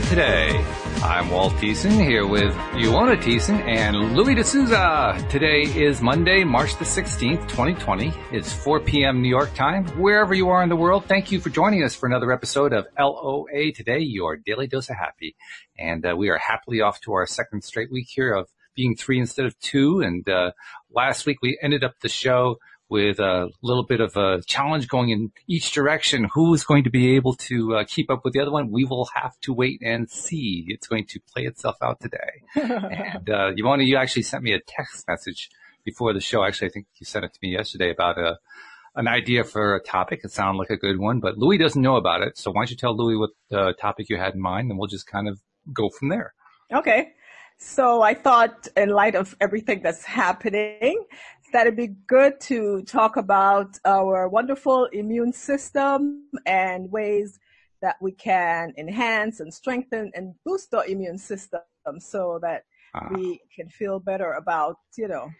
Today. I'm Walt Thiessen here with Ioana Thiessen and Louis D'Souza. Today is Monday, March the 16th, 2020. It's 4 p.m. New York time. Wherever you are in the world, thank you for joining us for another episode of LOA Today, your daily dose of happy. And uh, we are happily off to our second straight week here of being three instead of two. And uh, last week we ended up the show with a little bit of a challenge going in each direction. Who's going to be able to uh, keep up with the other one? We will have to wait and see. It's going to play itself out today. and uh, Ioana, you actually sent me a text message before the show. Actually, I think you sent it to me yesterday about a an idea for a topic. It sounded like a good one, but Louis doesn't know about it. So why don't you tell Louis what the topic you had in mind, and we'll just kind of go from there. Okay. So I thought, in light of everything that's happening, that it'd be good to talk about our wonderful immune system and ways that we can enhance and strengthen and boost our immune system so that uh, we can feel better about, you know,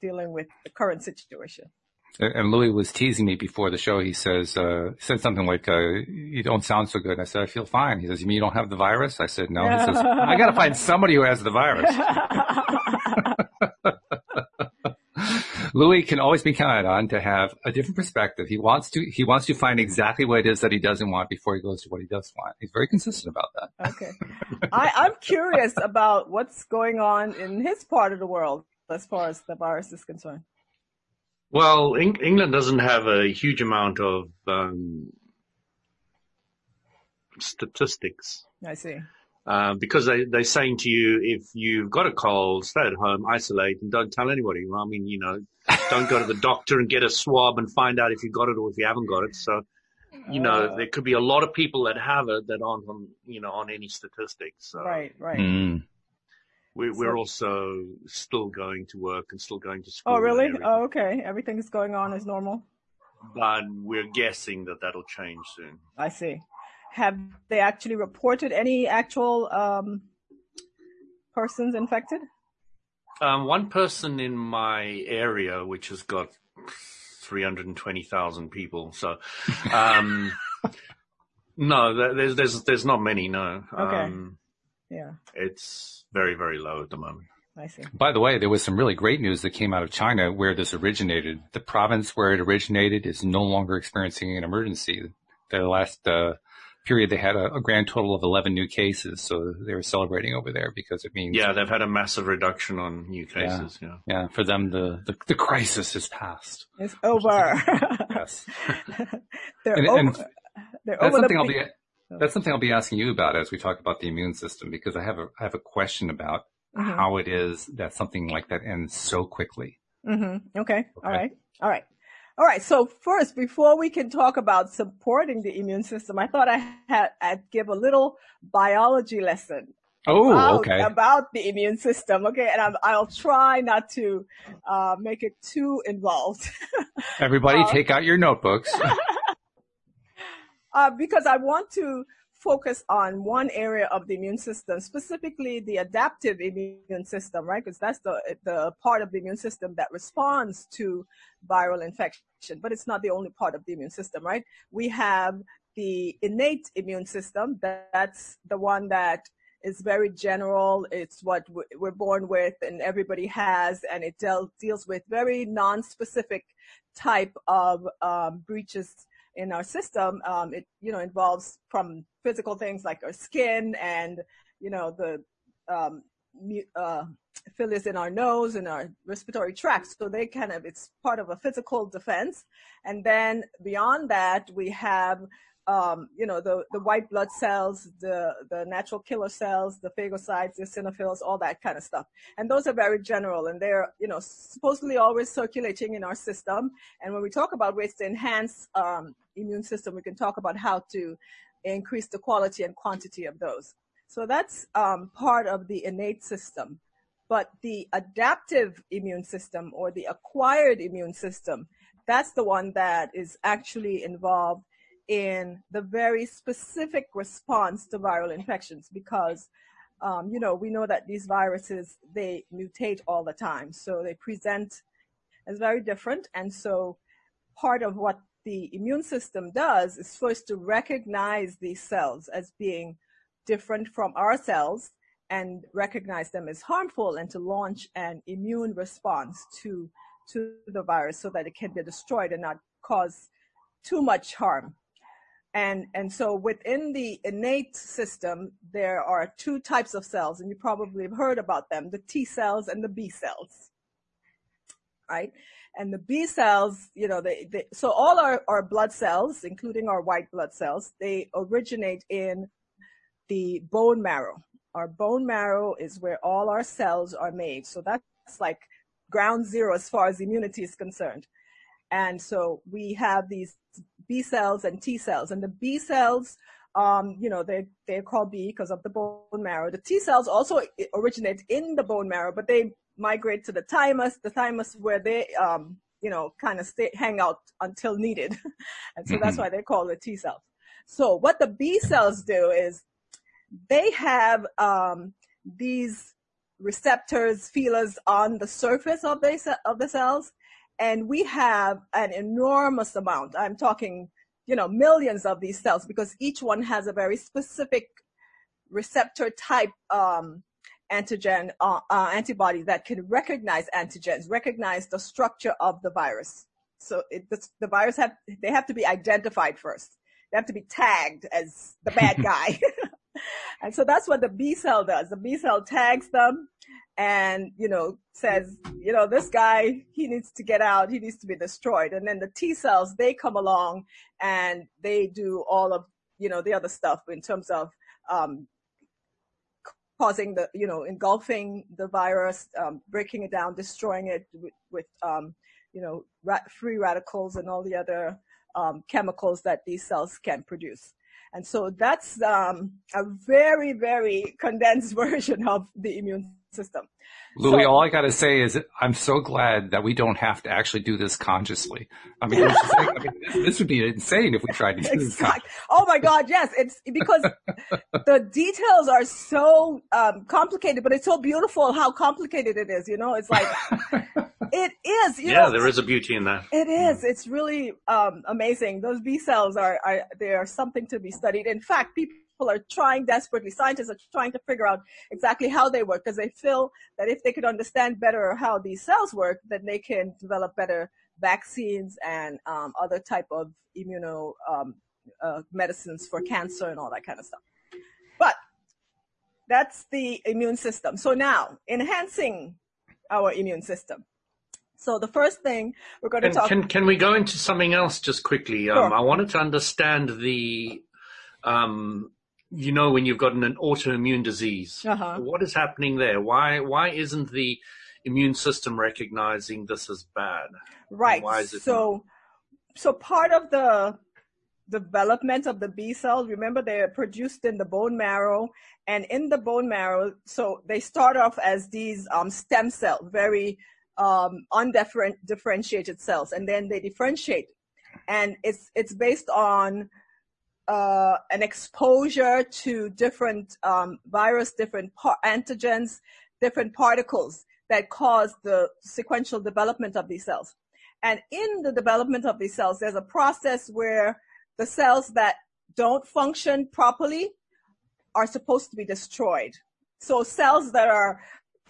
dealing with the current situation. And Louis was teasing me before the show. He says, uh, said something like, uh, you don't sound so good. I said, I feel fine. He says, you mean you don't have the virus? I said, no. He says, I gotta find somebody who has the virus. Louis can always be counted on to have a different perspective. He wants to he wants to find exactly what it is that he doesn't want before he goes to what he does want. He's very consistent about that. Okay, I, I'm curious about what's going on in his part of the world as far as the virus is concerned. Well, England doesn't have a huge amount of um, statistics. I see. Uh, because they, they're saying to you, if you've got a cold, stay at home, isolate, and don't tell anybody. Well, I mean, you know, don't go to the doctor and get a swab and find out if you've got it or if you haven't got it. So, you know, uh, there could be a lot of people that have it that aren't on, you know, on any statistics. So right, right. Mm. We, we're so, also still going to work and still going to school. Oh, really? Oh, okay. Everything's going on as normal. But we're guessing that that'll change soon. I see have they actually reported any actual um, persons infected? Um, one person in my area, which has got 320,000 people. So, um, no, there's, there's, there's not many. No. Okay. Um, yeah. It's very, very low at the moment. I see. By the way, there was some really great news that came out of China where this originated. The province where it originated is no longer experiencing an emergency. The last uh, period, they had a, a, grand total of 11 new cases. So they were celebrating over there because it means. Yeah, they've had a massive reduction on new cases. Yeah. Yeah. yeah for them, the, the, the, crisis is past. It's over. yes. they're and, over. And they're that's over something I'll be, that's something I'll be asking you about as we talk about the immune system because I have a, I have a question about mm-hmm. how it is that something like that ends so quickly. Mm-hmm. Okay. okay. All right. All right. All right. So first, before we can talk about supporting the immune system, I thought I had I'd give a little biology lesson. Oh, about, okay. About the immune system. Okay. And i will try not to uh, make it too involved. Everybody uh, take out your notebooks. uh, because I want to focus on one area of the immune system, specifically the adaptive immune system, right? Because that's the, the part of the immune system that responds to viral infection, but it's not the only part of the immune system, right? We have the innate immune system. That's the one that is very general. It's what we're born with and everybody has, and it deals with very non-specific type of um, breaches in our system, um, it you know involves from physical things like our skin and you know the um, uh, in our nose and our respiratory tract. So they kind of it's part of a physical defense, and then beyond that we have um, you know, the, the white blood cells, the, the natural killer cells, the phagocytes, the eosinophils, all that kind of stuff. And those are very general and they're, you know, supposedly always circulating in our system. And when we talk about ways to enhance um, immune system, we can talk about how to increase the quality and quantity of those. So that's um, part of the innate system. But the adaptive immune system or the acquired immune system, that's the one that is actually involved in the very specific response to viral infections because um, you know we know that these viruses they mutate all the time so they present as very different and so part of what the immune system does is first to recognize these cells as being different from our cells and recognize them as harmful and to launch an immune response to to the virus so that it can be destroyed and not cause too much harm. And, and so within the innate system, there are two types of cells, and you probably have heard about them, the T cells and the B cells. Right? And the B cells, you know, they, they, so all our, our blood cells, including our white blood cells, they originate in the bone marrow. Our bone marrow is where all our cells are made. So that's like ground zero as far as immunity is concerned. And so we have these B cells and T cells. And the B cells, um, you know, they, they're called B because of the bone marrow. The T cells also originate in the bone marrow, but they migrate to the thymus, the thymus where they, um, you know, kind of stay, hang out until needed. and so mm-hmm. that's why they call it T cells. So what the B cells do is they have, um, these receptors, feelers on the surface of the, of the cells and we have an enormous amount. I'm talking, you know, millions of these cells because each one has a very specific receptor type um, antigen uh, uh, antibody that can recognize antigens, recognize the structure of the virus. So it, the, the virus have they have to be identified first. They have to be tagged as the bad guy. and so that's what the B cell does. The B cell tags them and, you know, says, you know, this guy, he needs to get out. He needs to be destroyed. And then the T cells, they come along and they do all of, you know, the other stuff in terms of, um, causing the, you know, engulfing the virus, um, breaking it down, destroying it with, with um, you know, ra- free radicals and all the other um, chemicals that these cells can produce. And so that's um, a very, very condensed version of the immune system. Louis, so, all I got to say is I'm so glad that we don't have to actually do this consciously. I mean, like, I mean this, would be insane if we tried to do exactly. this. Oh my God, yes. It's because the details are so um, complicated, but it's so beautiful how complicated it is. You know, it's like, it is. yeah, know, there is a beauty in that. It is. It's really um, amazing. Those B cells are, are, they are something to be studied. In fact, people people are trying desperately, scientists are trying to figure out exactly how they work because they feel that if they could understand better how these cells work, then they can develop better vaccines and um, other type of immuno um, uh, medicines for cancer and all that kind of stuff. But that's the immune system. So now, enhancing our immune system. So the first thing we're going to talk. Can can we go into something else just quickly? Um. I wanted to understand the um, you know when you've gotten an, autoimmune disease. Uh-huh. What is happening there? Why why isn't the immune system recognizing this as bad? Right. Why is it so? So part of the development of the B cells, remember they're produced in the bone marrow, and in the bone marrow, so they start off as these um, stem cell, very um, undifferentiated cells, and then they differentiate, and it's it's based on uh, an exposure to different um, virus, different par- antigens, different particles that cause the sequential development of these cells. And in the development of these cells, there's a process where the cells that don't function properly are supposed to be destroyed. So cells that are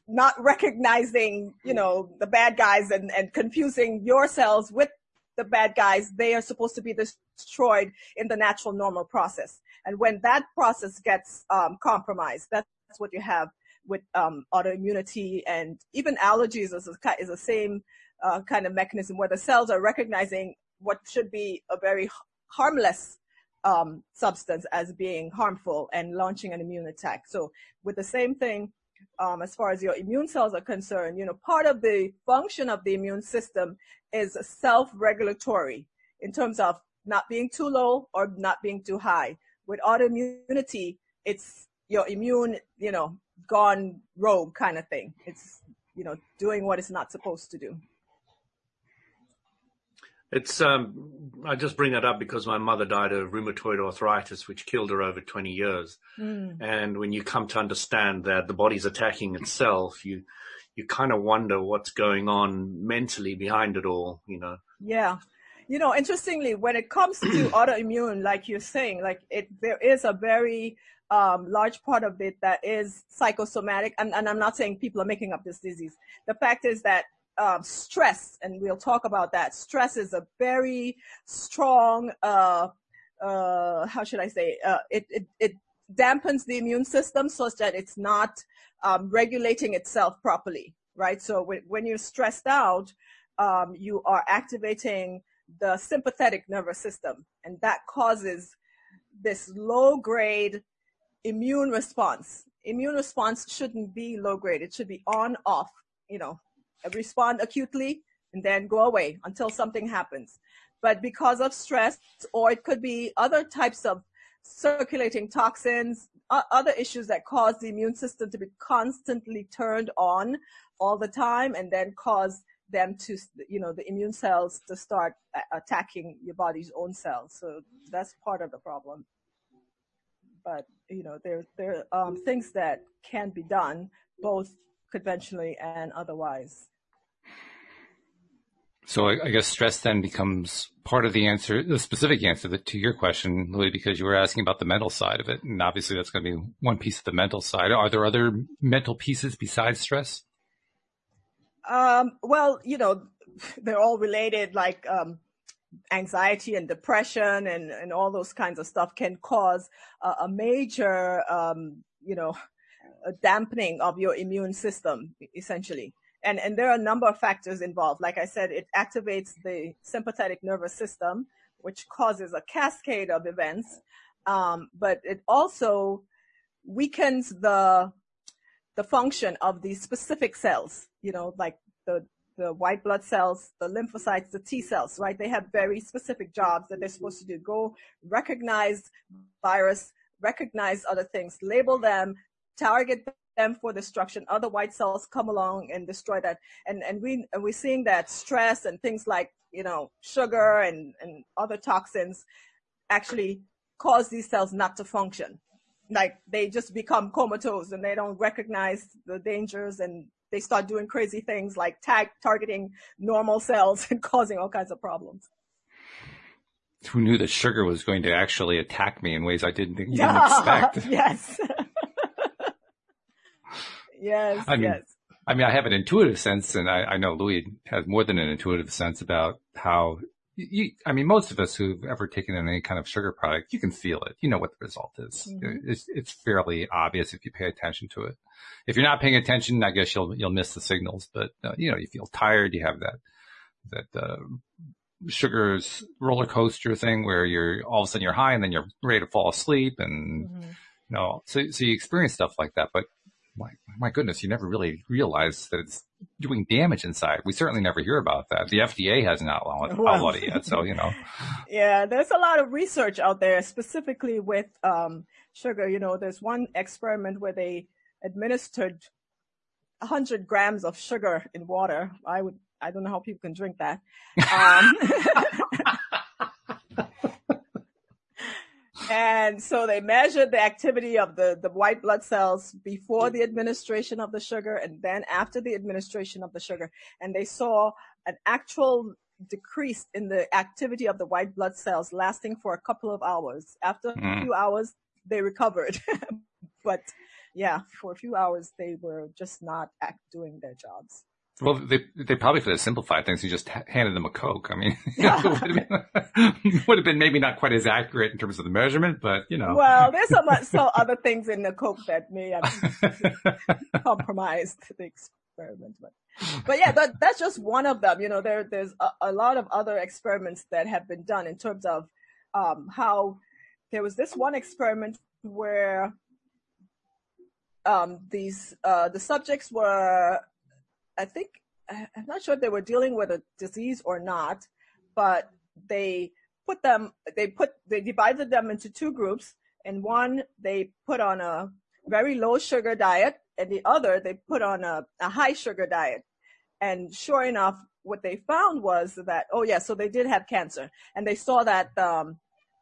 not recognizing, you know, the bad guys and, and confusing your cells with the bad guys, they are supposed to be destroyed in the natural normal process. And when that process gets um, compromised, that's what you have with um, autoimmunity and even allergies is, a, is the same uh, kind of mechanism where the cells are recognizing what should be a very harmless um, substance as being harmful and launching an immune attack. So with the same thing, um, as far as your immune cells are concerned, you know, part of the function of the immune system is self-regulatory in terms of not being too low or not being too high. With autoimmunity, it's your immune, you know, gone rogue kind of thing. It's, you know, doing what it's not supposed to do. It's um, I just bring that up because my mother died of rheumatoid arthritis, which killed her over 20 years. Mm. And when you come to understand that the body's attacking itself, you you kind of wonder what's going on mentally behind it all, you know. Yeah. You know, interestingly, when it comes to autoimmune, like you're saying, like it, there is a very um, large part of it that is psychosomatic, and, and, I'm not saying people are making up this disease. The fact is that um, stress, and we'll talk about that. Stress is a very strong, uh, uh, how should I say? Uh, it, it, it dampens the immune system such that it's not um, regulating itself properly, right? So when, you're stressed out, um, you are activating the sympathetic nervous system, and that causes this low grade immune response. Immune response shouldn't be low grade. It should be on off, you know, respond acutely and then go away until something happens. But because of stress, or it could be other types of circulating toxins, other issues that cause the immune system to be constantly turned on all the time and then cause them to, you know, the immune cells to start attacking your body's own cells. So that's part of the problem. But, you know, there, there are um, things that can be done both conventionally and otherwise. So I, I, guess stress then becomes part of the answer, the specific answer to your question, Louis, because you were asking about the mental side of it. And obviously that's going to be one piece of the mental side. Are there other mental pieces besides stress? Um, well, you know, they're all related, like, um, anxiety and depression and, and all those kinds of stuff can cause a, a major, um, you know, a dampening of your immune system, essentially. And, and there are a number of factors involved. Like I said, it activates the sympathetic nervous system, which causes a cascade of events. Um, but it also weakens the the function of these specific cells, you know, like the, the white blood cells, the lymphocytes, the T cells, right? They have very specific jobs that they're supposed to do. Go recognize virus, recognize other things, label them, target them for destruction. Other white cells come along and destroy that. And, and we, and we're seeing that stress and things like, you know, sugar and, and other toxins actually cause these cells not to function. Like they just become comatose and they don't recognize the dangers and they start doing crazy things like tag targeting normal cells and causing all kinds of problems. Who knew that sugar was going to actually attack me in ways I didn't, didn't expect? yes. Yes. I mean, yes. I mean, I have an intuitive sense, and I, I know Louis has more than an intuitive sense about how. You, I mean, most of us who've ever taken in any kind of sugar product, you can feel it. You know what the result is. Mm-hmm. It's, it's fairly obvious if you pay attention to it. If you're not paying attention, I guess you'll you'll miss the signals. But uh, you know, you feel tired. You have that that uh, sugar's roller coaster thing where you're all of a sudden you're high and then you're ready to fall asleep, and mm-hmm. you know, so so you experience stuff like that. But my, my goodness, you never really realize that it's doing damage inside. We certainly never hear about that. The FDA hasn't outlawed, well, outlawed it yet, so you know. Yeah, there's a lot of research out there, specifically with um, sugar. You know, there's one experiment where they administered 100 grams of sugar in water. I would, I don't know how people can drink that. Um, And so they measured the activity of the, the white blood cells before the administration of the sugar and then after the administration of the sugar. And they saw an actual decrease in the activity of the white blood cells lasting for a couple of hours. After mm. a mm-hmm. few hours, they recovered. but yeah, for a few hours, they were just not act doing their jobs. Well, they they probably could have simplified things. You just handed them a Coke. I mean, would, have been, would have been maybe not quite as accurate in terms of the measurement, but you know. Well, there's so much so other things in the Coke that may have compromised the experiment, but but yeah, that, that's just one of them. You know, there there's a, a, lot of other experiments that have been done in terms of um, how there was this one experiment where um, these uh, the subjects were I think I'm not sure if they were dealing with a disease or not, but they put them they put they divided them into two groups. And one they put on a very low sugar diet and the other they put on a, a high sugar diet. And sure enough what they found was that oh yeah so they did have cancer. And they saw that um,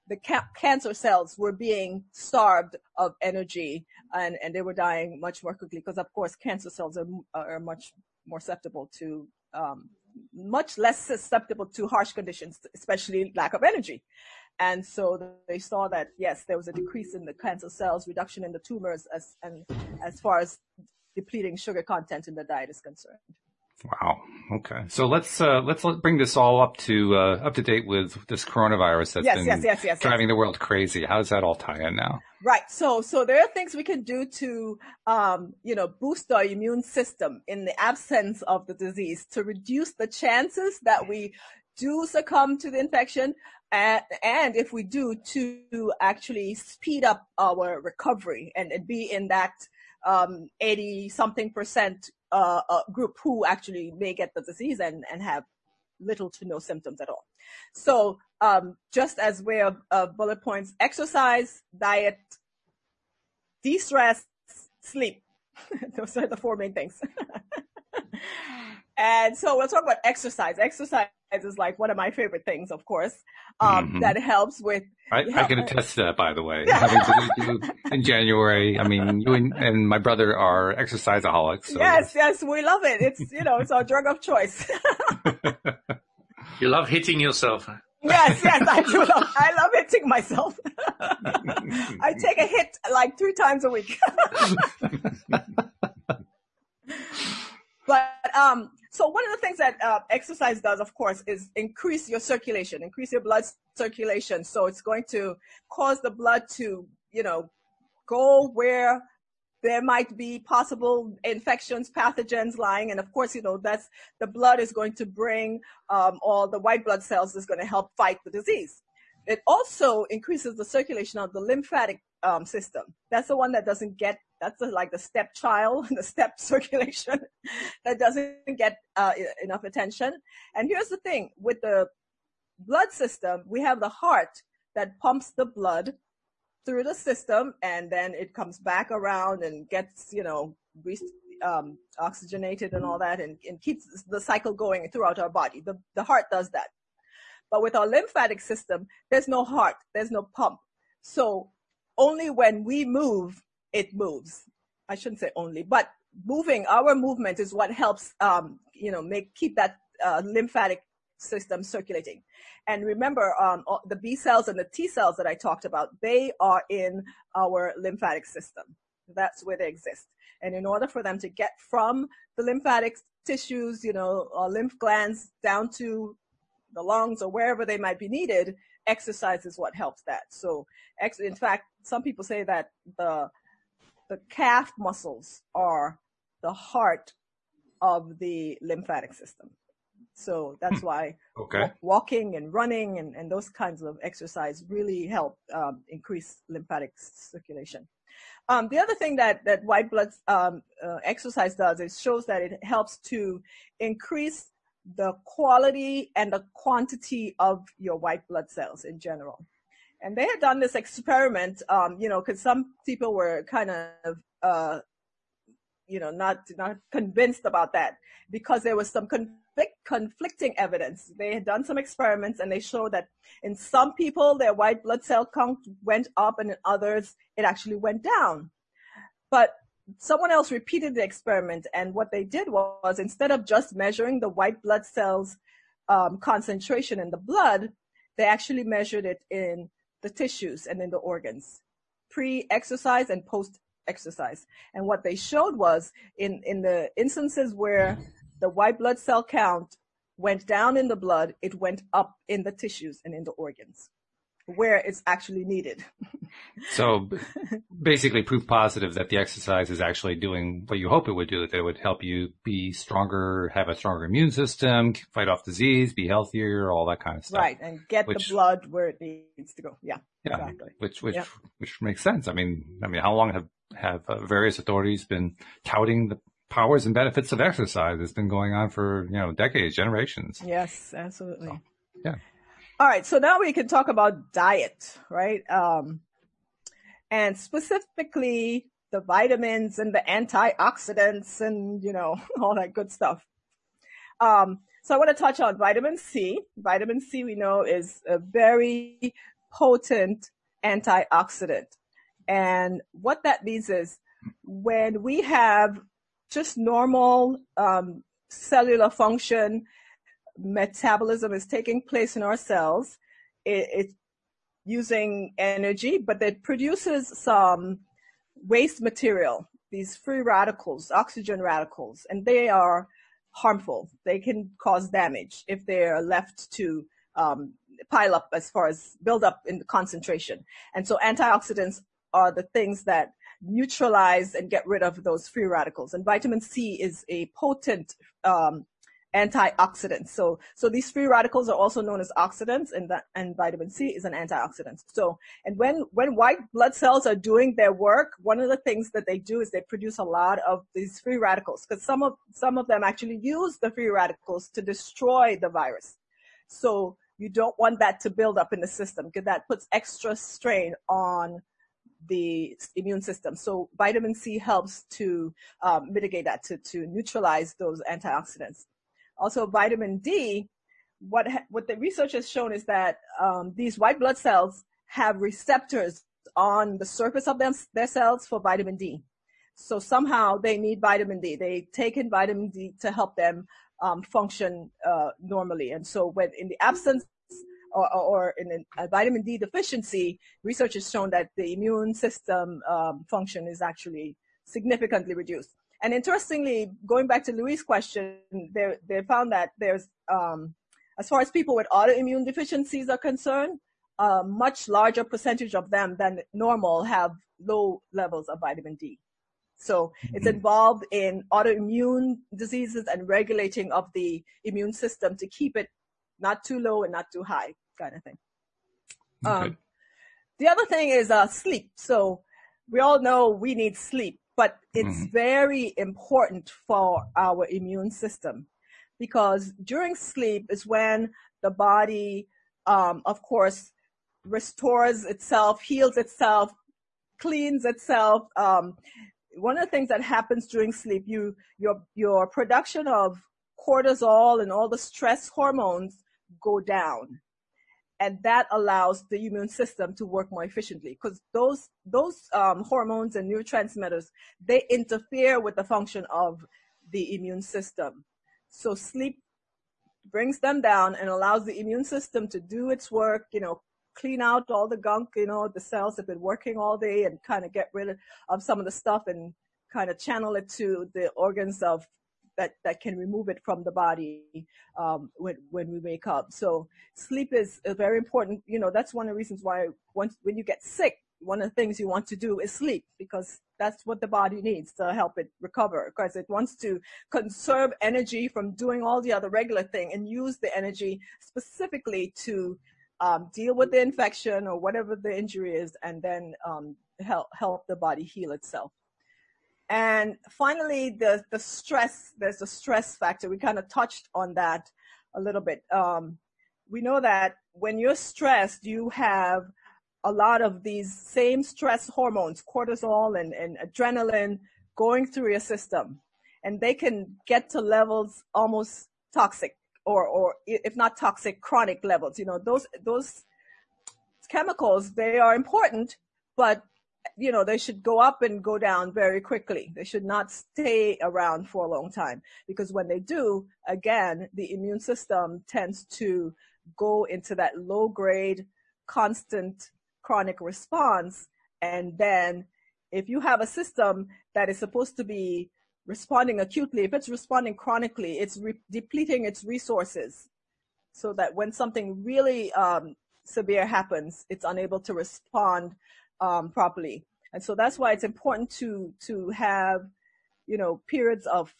the ca- cancer cells were being starved of energy and, and they were dying much more quickly because of course cancer cells are, are much more susceptible to um, much less susceptible to harsh conditions, especially lack of energy. And so they saw that yes, there was a decrease in the cancer cells, reduction in the tumors, as and as far as depleting sugar content in the diet is concerned. Wow. Okay. So let's uh, let's bring this all up to uh, up to date with this coronavirus that's yes, been yes, yes, yes, driving yes. the world crazy. How does that all tie in now? Right. So so there are things we can do to um, you know boost our immune system in the absence of the disease to reduce the chances that we do succumb to the infection and, and if we do to actually speed up our recovery and, and be in that um, 80 something percent uh, uh, group who actually may get the disease and, and have little to no symptoms at all. So um, just as way of, of bullet points, exercise, diet, de-stress, sleep. Those are the four main things. and so we'll talk about exercise. Exercise is like one of my favorite things, of course, um, mm-hmm. that helps with. I, I, can attest to that, by the way. Having to do in January, I mean, you and, and my brother are exerciseaholics. So yes, yes, we love it. It's you know, it's our drug of choice. you love hitting yourself. Yes, yes, I do love. I love hitting myself. I take a hit like three times a week. but um, so one of the things that uh, exercise does, of course, is increase your circulation, increase your blood circulation. So it's going to cause the blood to, you know, go where there might be possible infections, pathogens lying. And of course, you know, that's the blood is going to bring um, all the white blood cells is going to help fight the disease. It also increases the circulation of the lymphatic um, system. That's the one that doesn't get, that's the, like the stepchild, the step circulation that doesn't get uh, enough attention. And here's the thing with the blood system, we have the heart that pumps the blood through the system and then it comes back around and gets, you know, um, oxygenated and all that and, and keeps the cycle going throughout our body. The, the heart does that. But with our lymphatic system, there's no heart, there's no pump. So only when we move, it moves. I shouldn't say only, but moving, our movement is what helps, um, you know, make, keep that uh, lymphatic system circulating. And remember, um, the B cells and the T cells that I talked about, they are in our lymphatic system. That's where they exist. And in order for them to get from the lymphatic tissues, you know, lymph glands down to the lungs or wherever they might be needed, exercise is what helps that. So, in fact, some people say that the the calf muscles are the heart of the lymphatic system. So that's hmm. why okay. walking and running and, and those kinds of exercise really help um, increase lymphatic circulation. Um, the other thing that, that white blood um, uh, exercise does is shows that it helps to increase the quality and the quantity of your white blood cells in general. And they had done this experiment, um, you know, because some people were kind of, uh, you know, not not convinced about that because there was some conflict, conflicting evidence. They had done some experiments and they showed that in some people their white blood cell count went up, and in others it actually went down. But someone else repeated the experiment and what they did was instead of just measuring the white blood cells um, concentration in the blood, they actually measured it in the tissues and in the organs, pre-exercise and post-exercise. And what they showed was in, in the instances where the white blood cell count went down in the blood, it went up in the tissues and in the organs where it's actually needed. so basically proof positive that the exercise is actually doing what you hope it would do, that it would help you be stronger, have a stronger immune system, fight off disease, be healthier, all that kind of stuff. Right. And get which, the blood where it needs to go. Yeah. Yeah. Exactly. Which, which, yeah. which makes sense. I mean, I mean, how long have, have uh, various authorities been touting the powers and benefits of exercise? It's been going on for, you know, decades, generations. Yes, absolutely. So, yeah. All right, so now we can talk about diet, right? Um, and specifically the vitamins and the antioxidants and, you know, all that good stuff. Um, so I want to touch on vitamin C. Vitamin C we know is a very potent antioxidant. And what that means is when we have just normal um, cellular function, metabolism is taking place in our cells. It, it's using energy, but it produces some waste material, these free radicals, oxygen radicals, and they are harmful. They can cause damage if they are left to um, pile up as far as build up in the concentration. And so antioxidants are the things that neutralize and get rid of those free radicals. And vitamin C is a potent um, antioxidant. So, so these free radicals are also known as oxidants, and that, and vitamin C is an antioxidant. So, and when when white blood cells are doing their work, one of the things that they do is they produce a lot of these free radicals because some of some of them actually use the free radicals to destroy the virus. So you don't want that to build up in the system because that puts extra strain on the immune system. So vitamin C helps to um, mitigate that, to, to neutralize those antioxidants. Also, vitamin D, what, what the research has shown is that um, these white blood cells have receptors on the surface of them, their cells for vitamin D. So somehow they need vitamin D. They take in vitamin D to help them um, function uh, normally. And so when in the absence or, or in a vitamin D deficiency, research has shown that the immune system um, function is actually significantly reduced. And interestingly, going back to Louis' question, they, they found that there's, um, as far as people with autoimmune deficiencies are concerned, a much larger percentage of them than normal have low levels of vitamin D. So mm-hmm. it's involved in autoimmune diseases and regulating of the immune system to keep it not too low and not too high, kind of thing. Okay. Um, the other thing is uh, sleep. So we all know we need sleep but it's mm-hmm. very important for our immune system because during sleep is when the body, um, of course, restores itself, heals itself, cleans itself. Um, one of the things that happens during sleep, you your your production of cortisol and all the stress hormones go down and that allows the immune system to work more efficiently because those those um, hormones and neurotransmitters they interfere with the function of the immune system. So sleep brings them down and allows the immune system to do its work you know clean out all the gunk you know the cells have been working all day and kind of get rid of some of the stuff and kind of channel it to the organs of that, that can remove it from the body um, when, when we wake up. So sleep is very important. You know, that's one of the reasons why once when you get sick, one of the things you want to do is sleep because that's what the body needs to help it recover because it wants to conserve energy from doing all the other regular thing and use the energy specifically to um, deal with the infection or whatever the injury is and then um, help help the body heal itself. And finally, the, the stress, there's the stress factor. We kind of touched on that a little bit. Um, we know that when you're stressed, you have a lot of these same stress hormones, cortisol and, and adrenaline going through your system. And they can get to levels almost toxic or, or if not toxic, chronic levels. You know, those, those chemicals, they are important, but you know, they should go up and go down very quickly. They should not stay around for a long time because when they do, again, the immune system tends to go into that low grade, constant chronic response. And then if you have a system that is supposed to be responding acutely, if it's responding chronically, it's re- depleting its resources so that when something really um, severe happens, it's unable to respond um, properly. And so that's why it's important to to have, you know, periods of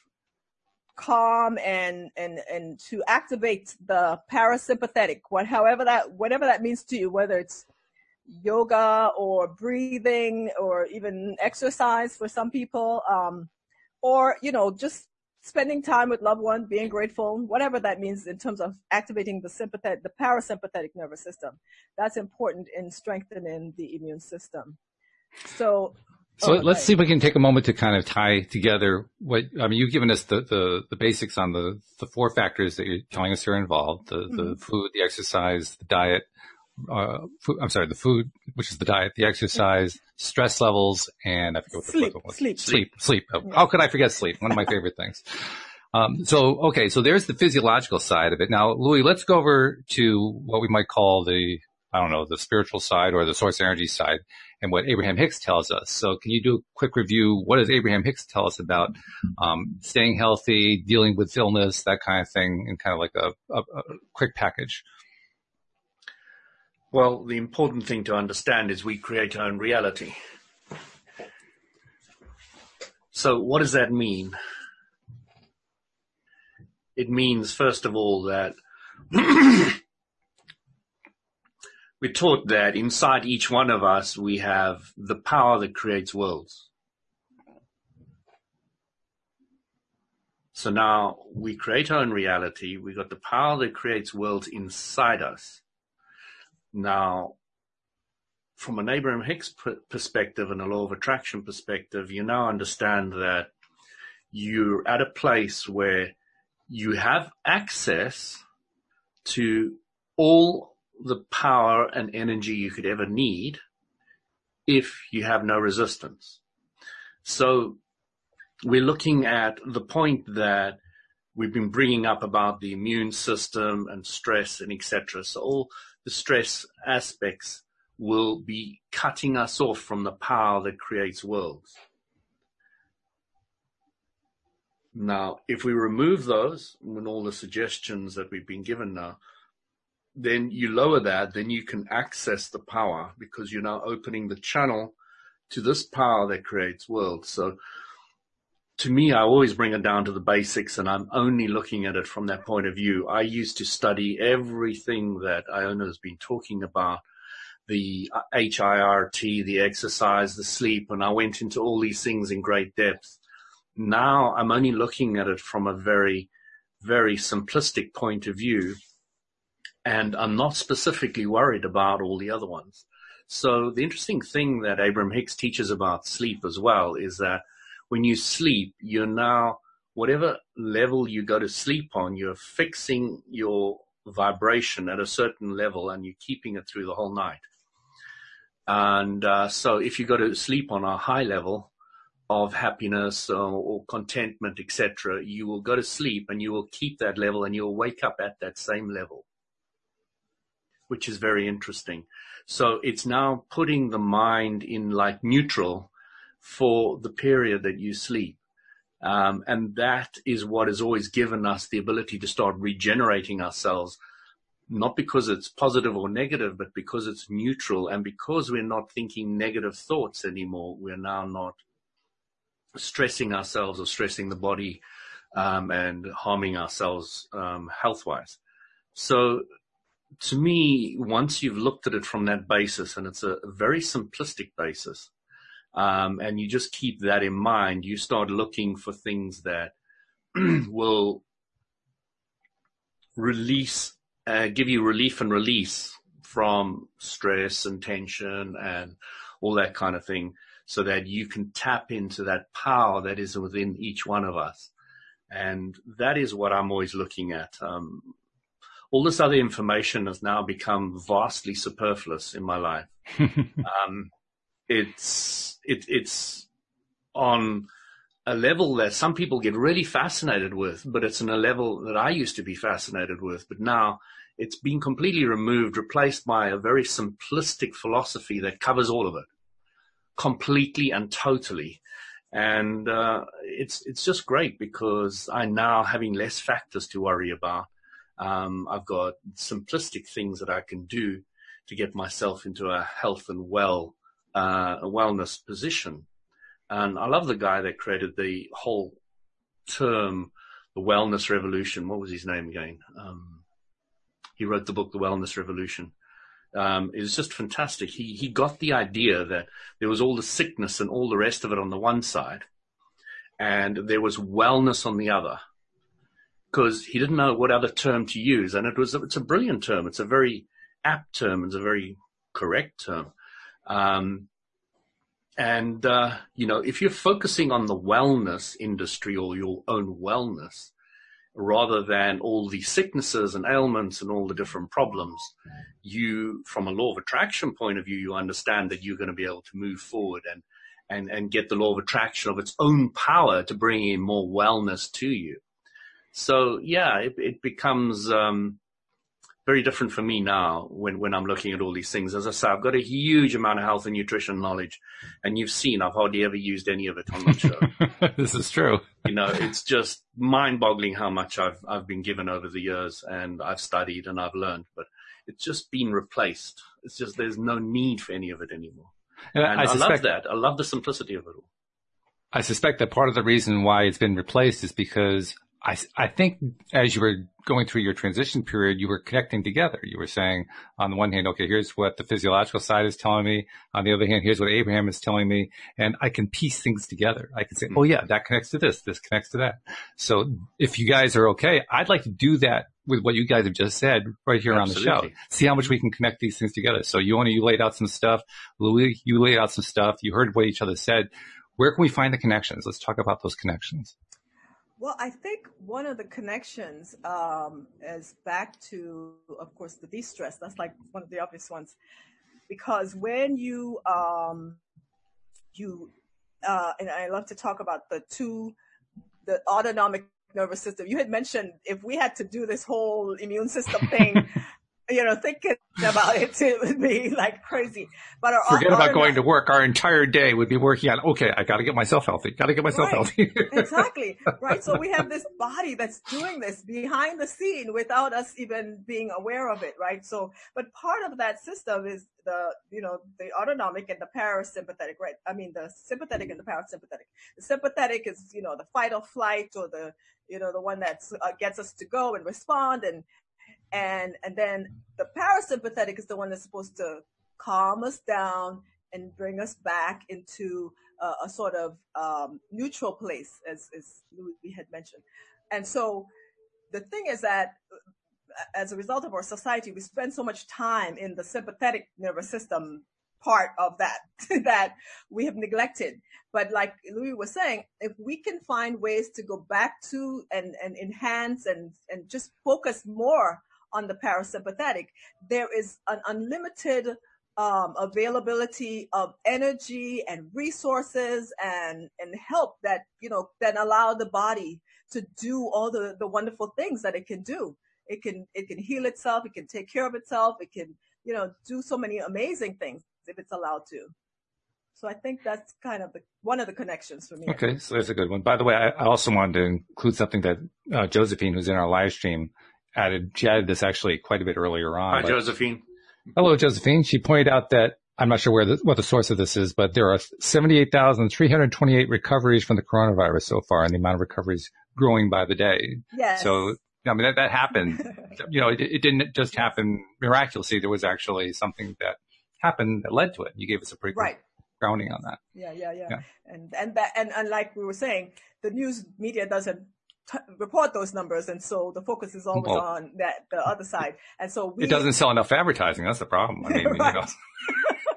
calm and and and to activate the parasympathetic, what however that whatever that means to you, whether it's yoga or breathing or even exercise for some people, um, or you know just spending time with loved ones, being grateful, whatever that means in terms of activating the sympathetic, the parasympathetic nervous system. That's important in strengthening the immune system. So, so oh, let's see if we can take a moment to kind of tie together what, I mean, you've given us the, the, the basics on the, the four factors that you're telling us are involved, the, mm-hmm. the food, the exercise, the diet, uh, food, I'm sorry, the food, which is the diet, the exercise, stress levels, and I forget what the sleep, fourth one was. Sleep. Sleep. Sleep. Oh, how could I forget sleep? One of my favorite things. Um, so, okay, so there's the physiological side of it. Now, Louis, let's go over to what we might call the, I don't know, the spiritual side or the source energy side and what Abraham Hicks tells us. So can you do a quick review? What does Abraham Hicks tell us about um, staying healthy, dealing with illness, that kind of thing, in kind of like a, a, a quick package? Well, the important thing to understand is we create our own reality. So what does that mean? It means, first of all, that we're taught that inside each one of us we have the power that creates worlds. So now we create our own reality. We've got the power that creates worlds inside us. Now, from an Abraham Hicks perspective and a law of attraction perspective, you now understand that you're at a place where you have access to all the power and energy you could ever need if you have no resistance. So we're looking at the point that we've been bringing up about the immune system and stress and etc. So all stress aspects will be cutting us off from the power that creates worlds. Now, if we remove those and all the suggestions that we've been given now, then you lower that, then you can access the power because you're now opening the channel to this power that creates worlds. So to me, I always bring it down to the basics and I'm only looking at it from that point of view. I used to study everything that Iona has been talking about, the uh, HIRT, the exercise, the sleep, and I went into all these things in great depth. Now I'm only looking at it from a very, very simplistic point of view and I'm not specifically worried about all the other ones. So the interesting thing that Abraham Hicks teaches about sleep as well is that when you sleep, you're now, whatever level you go to sleep on, you're fixing your vibration at a certain level and you're keeping it through the whole night. And uh, so if you go to sleep on a high level of happiness or, or contentment, etc., you will go to sleep and you will keep that level and you'll wake up at that same level, which is very interesting. So it's now putting the mind in like neutral for the period that you sleep. Um, and that is what has always given us the ability to start regenerating ourselves, not because it's positive or negative, but because it's neutral. And because we're not thinking negative thoughts anymore, we're now not stressing ourselves or stressing the body um, and harming ourselves um, health wise. So to me, once you've looked at it from that basis, and it's a very simplistic basis, um, and you just keep that in mind, you start looking for things that will release, uh, give you relief and release from stress and tension and all that kind of thing so that you can tap into that power that is within each one of us. And that is what I'm always looking at. Um, all this other information has now become vastly superfluous in my life. um, it's it, it's on a level that some people get really fascinated with, but it's on a level that I used to be fascinated with. But now it's been completely removed, replaced by a very simplistic philosophy that covers all of it completely and totally. And uh, it's it's just great because I now having less factors to worry about. Um, I've got simplistic things that I can do to get myself into a health and well uh, a wellness position. And I love the guy that created the whole term, the wellness revolution. What was his name again? Um, he wrote the book, The Wellness Revolution. Um, it was just fantastic. He he got the idea that there was all the sickness and all the rest of it on the one side, and there was wellness on the other, because he didn't know what other term to use. And it was it's a brilliant term. It's a very apt term. It's a very correct term. Um, and, uh, you know, if you're focusing on the wellness industry or your own wellness, rather than all the sicknesses and ailments and all the different problems, you, from a law of attraction point of view, you understand that you're going to be able to move forward and, and, and get the law of attraction of its own power to bring in more wellness to you. So yeah, it, it becomes um, very different for me now when, when I'm looking at all these things. As I say, I've got a huge amount of health and nutrition knowledge, and you've seen I've hardly ever used any of it on my show. this is true. You know, it's just mind-boggling how much I've I've been given over the years, and I've studied and I've learned, but it's just been replaced. It's just there's no need for any of it anymore. And, and I, I love that. I love the simplicity of it all. I suspect that part of the reason why it's been replaced is because I, I think as you were going through your transition period, you were connecting together. You were saying on the one hand, okay, here's what the physiological side is telling me. On the other hand, here's what Abraham is telling me. And I can piece things together. I can say, oh yeah, that connects to this. This connects to that. So if you guys are okay, I'd like to do that with what you guys have just said right here Absolutely. on the show. See how much we can connect these things together. So you only, you laid out some stuff. Louis, you laid out some stuff. You heard what each other said. Where can we find the connections? Let's talk about those connections. Well, I think one of the connections um, is back to, of course, the de-stress. That's like one of the obvious ones, because when you um, you uh, and I love to talk about the two, the autonomic nervous system. You had mentioned if we had to do this whole immune system thing you know, thinking about it, it would be like crazy. But our, forget our, about our, going to work. Our entire day would be working on. Okay, I got to get myself healthy. Got to get myself right. healthy. exactly right. So we have this body that's doing this behind the scene without us even being aware of it, right? So, but part of that system is the you know the autonomic and the parasympathetic, right? I mean the sympathetic and the parasympathetic. The sympathetic is you know the fight or flight or the you know the one that uh, gets us to go and respond and and and then the parasympathetic is the one that's supposed to calm us down and bring us back into uh, a sort of um, neutral place, as, as Louis had mentioned. And so the thing is that uh, as a result of our society, we spend so much time in the sympathetic nervous system part of that that we have neglected. But like Louis was saying, if we can find ways to go back to and, and enhance and, and just focus more on the parasympathetic, there is an unlimited um, availability of energy and resources and and help that you know that allow the body to do all the the wonderful things that it can do. It can it can heal itself. It can take care of itself. It can you know do so many amazing things if it's allowed to. So I think that's kind of the, one of the connections for me. Okay, so there's a good one. By the way, I, I also wanted to include something that uh, Josephine, who's in our live stream, added, she added this actually quite a bit earlier on. Hi, Josephine. Hello, Josephine. She pointed out that I'm not sure where the, what the source of this is, but there are 78,328 recoveries from the coronavirus so far, and the amount of recoveries growing by the day. Yes. So, I mean, that, that happened. you know, it, it, didn't just happen miraculously. There was actually something that happened that led to it. You gave us a pretty right. grounding on that. Yeah, yeah, yeah. yeah. And, and that, and, and like we were saying, the news media doesn't t- report those numbers, and so the focus is always well, on that the other side. And so we, it doesn't sell enough advertising. That's the problem. I mean, right.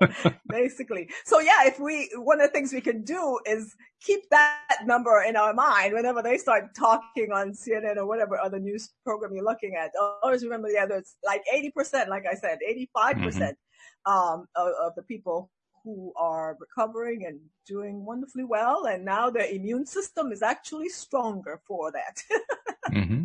Basically. So yeah, if we, one of the things we can do is keep that number in our mind whenever they start talking on CNN or whatever other news program you're looking at. Always remember, yeah, there's like 80%, like I said, 85% mm-hmm. um, of, of the people who are recovering and doing wonderfully well. And now their immune system is actually stronger for that. mm-hmm.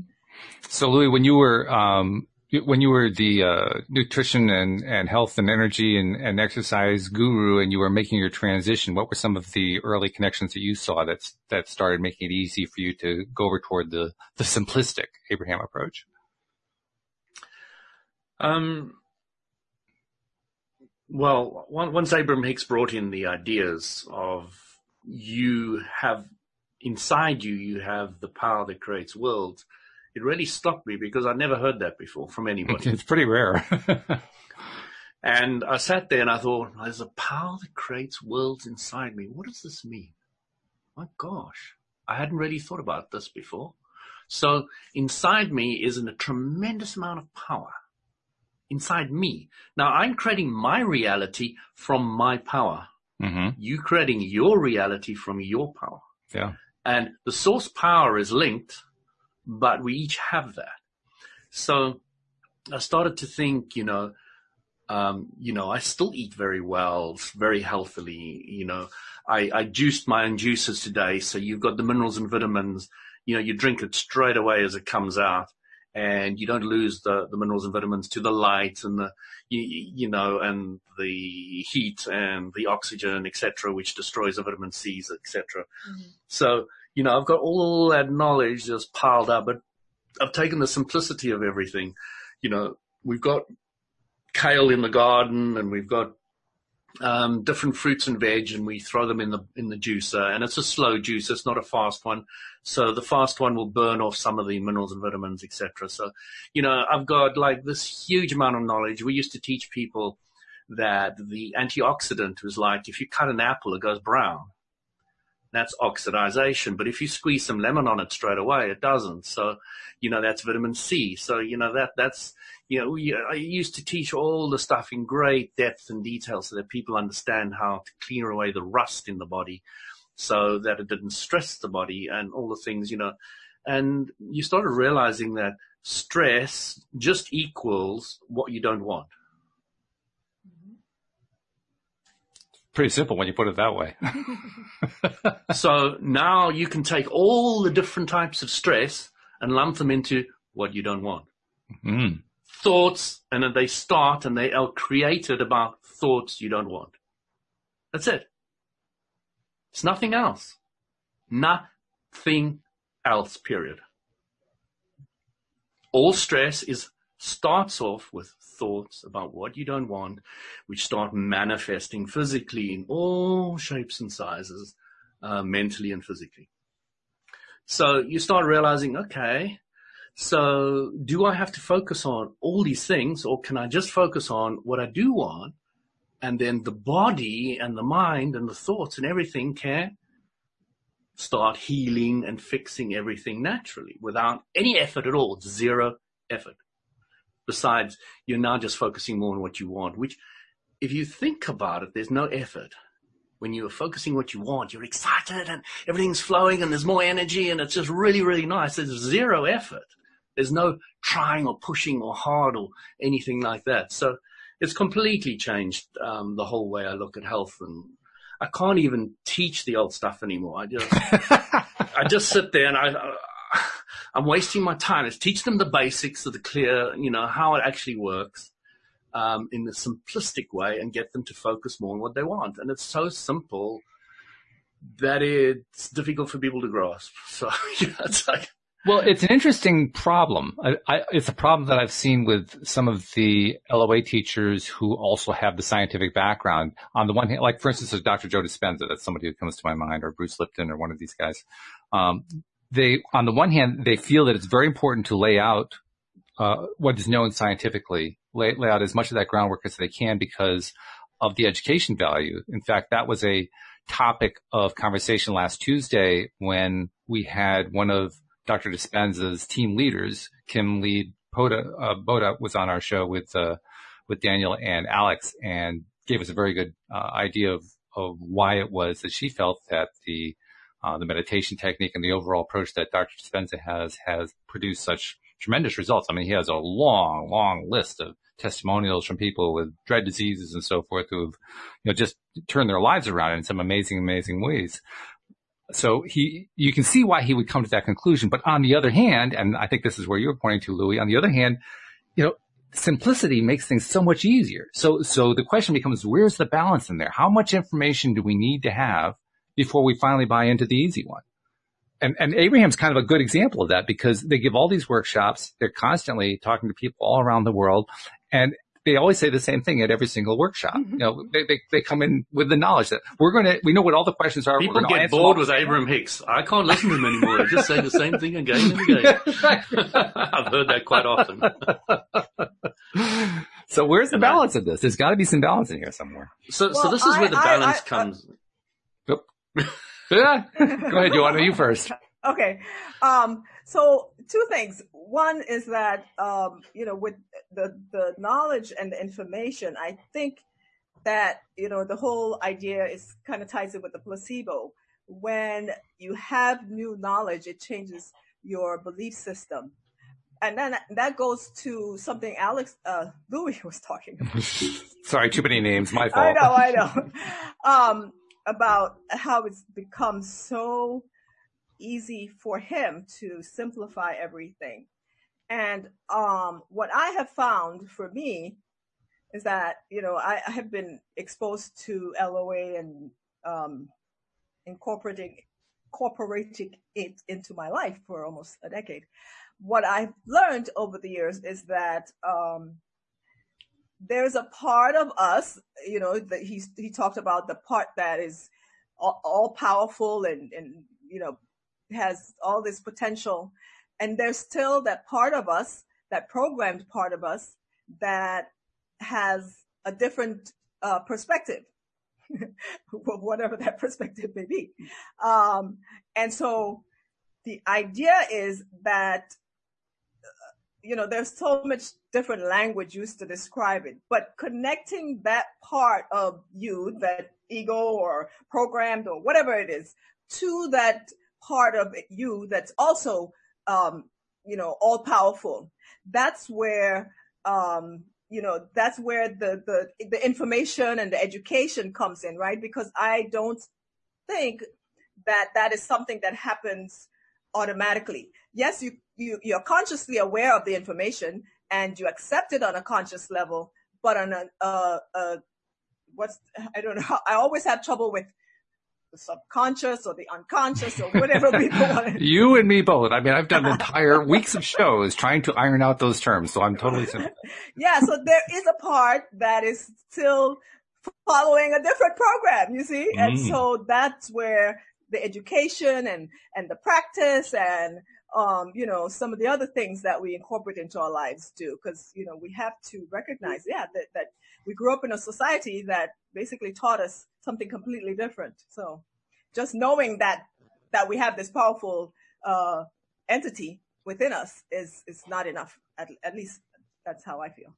So Louis, when you were, um, when you were the uh, nutrition and, and health and energy and, and exercise guru and you were making your transition, what were some of the early connections that you saw that's, that started making it easy for you to go over toward the, the simplistic Abraham approach? Um, well, once Abraham Hicks brought in the ideas of you have inside you, you have the power that creates worlds, it really stopped me because I never heard that before from anybody. It's pretty rare. and I sat there and I thought, there's a power that creates worlds inside me. What does this mean? My gosh, I hadn't really thought about this before. So inside me is a tremendous amount of power inside me. Now I'm creating my reality from my power. Mm-hmm. You creating your reality from your power. Yeah. And the source power is linked, but we each have that. So I started to think, you know, um, you know, I still eat very well, very healthily. You know, I, I juiced my own juices today, so you've got the minerals and vitamins you know, you drink it straight away as it comes out and you don't lose the, the minerals and vitamins to the light and the, you, you know, and the heat and the oxygen, etc., which destroys the vitamin C's, etc. Mm-hmm. So, you know, I've got all that knowledge just piled up, but I've taken the simplicity of everything. You know, we've got kale in the garden and we've got um, different fruits and veg, and we throw them in the in the juicer. And it's a slow juice; it's not a fast one. So the fast one will burn off some of the minerals and vitamins, etc. So, you know, I've got like this huge amount of knowledge. We used to teach people that the antioxidant was like if you cut an apple, it goes brown. That's oxidization. But if you squeeze some lemon on it straight away, it doesn't. So, you know, that's vitamin C. So, you know, that, that's, you know, we, I used to teach all the stuff in great depth and detail so that people understand how to clear away the rust in the body so that it didn't stress the body and all the things, you know. And you started realizing that stress just equals what you don't want. Pretty simple when you put it that way. so now you can take all the different types of stress and lump them into what you don't want. Mm. Thoughts, and then they start and they are created about thoughts you don't want. That's it. It's nothing else. Nothing else, period. All stress is starts off with thoughts about what you don't want, which start manifesting physically in all shapes and sizes, uh, mentally and physically. So you start realizing, okay, so do I have to focus on all these things or can I just focus on what I do want? And then the body and the mind and the thoughts and everything can start healing and fixing everything naturally without any effort at all, zero effort. Besides, you're now just focusing more on what you want, which if you think about it, there's no effort. When you're focusing what you want, you're excited and everything's flowing and there's more energy and it's just really, really nice. There's zero effort. There's no trying or pushing or hard or anything like that. So it's completely changed um, the whole way I look at health and I can't even teach the old stuff anymore. I just, I just sit there and I, I'm wasting my time. Let's teach them the basics of the clear, you know, how it actually works. Um, in a simplistic way and get them to focus more on what they want. And it's so simple that it's difficult for people to grasp. So, you know, it's like, well, it's an interesting problem. I, I, it's a problem that I've seen with some of the LOA teachers who also have the scientific background. On the one hand, like for instance, Dr. Joe Dispenza, that's somebody who comes to my mind, or Bruce Lipton, or one of these guys. Um, they, on the one hand, they feel that it's very important to lay out uh, what is known scientifically, lay, lay out as much of that groundwork as they can because of the education value. In fact, that was a topic of conversation last Tuesday when we had one of Dr. Dispenza's team leaders, Kim Lead Poda, uh, Boda, was on our show with uh, with Daniel and Alex, and gave us a very good uh, idea of of why it was that she felt that the uh, the meditation technique and the overall approach that Dr. Dispenza has has produced such tremendous results. I mean, he has a long, long list of testimonials from people with dread diseases and so forth who've, you know, just turned their lives around in some amazing, amazing ways. So he, you can see why he would come to that conclusion. But on the other hand, and I think this is where you're pointing to, Louis, on the other hand, you know, simplicity makes things so much easier. So, so the question becomes, where's the balance in there? How much information do we need to have before we finally buy into the easy one. And, and Abraham's kind of a good example of that because they give all these workshops. They're constantly talking to people all around the world and they always say the same thing at every single workshop. Mm-hmm. You know, they, they, they, come in with the knowledge that we're going to, we know what all the questions are. People get bored with Abraham Hicks. I can't listen to him anymore. I just say the same thing again and again. I've heard that quite often. so where's the balance of this? There's got to be some balance in here somewhere. So, well, so this is I, where the balance I, I, comes. yeah. Go ahead, Uohna, you first. Okay. Um, so two things. One is that, um, you know, with the, the knowledge and the information, I think that, you know, the whole idea is kind of ties in with the placebo. When you have new knowledge, it changes your belief system. And then that goes to something Alex, uh, Louis was talking about. Sorry, too many names. My fault. I know, I know. Um, about how it's become so easy for him to simplify everything. And um, what I have found for me is that you know I, I have been exposed to LOA and um, incorporating incorporating it into my life for almost a decade. What I've learned over the years is that um, there's a part of us, you know, that he he talked about the part that is all, all powerful and and you know has all this potential, and there's still that part of us, that programmed part of us that has a different uh, perspective, whatever that perspective may be. Um, and so the idea is that, uh, you know, there's so much different language used to describe it, but connecting that part of you, that ego or programmed or whatever it is, to that part of you that's also, um, you know, all powerful. That's where, um, you know, that's where the, the, the information and the education comes in, right? Because I don't think that that is something that happens automatically. Yes, you, you, you're consciously aware of the information and you accept it on a conscious level, but on a, uh, uh, what's, I don't know, I always have trouble with the subconscious or the unconscious or whatever people want to. You and me both. I mean, I've done entire weeks of shows trying to iron out those terms, so I'm totally sympathetic. yeah, so there is a part that is still following a different program, you see? Mm. And so that's where the education and, and the practice and, um, you know, some of the other things that we incorporate into our lives do. Cause, you know, we have to recognize, yeah, that, that we grew up in a society that basically taught us something completely different. So just knowing that, that we have this powerful, uh, entity within us is, is not enough. At, at least that's how I feel.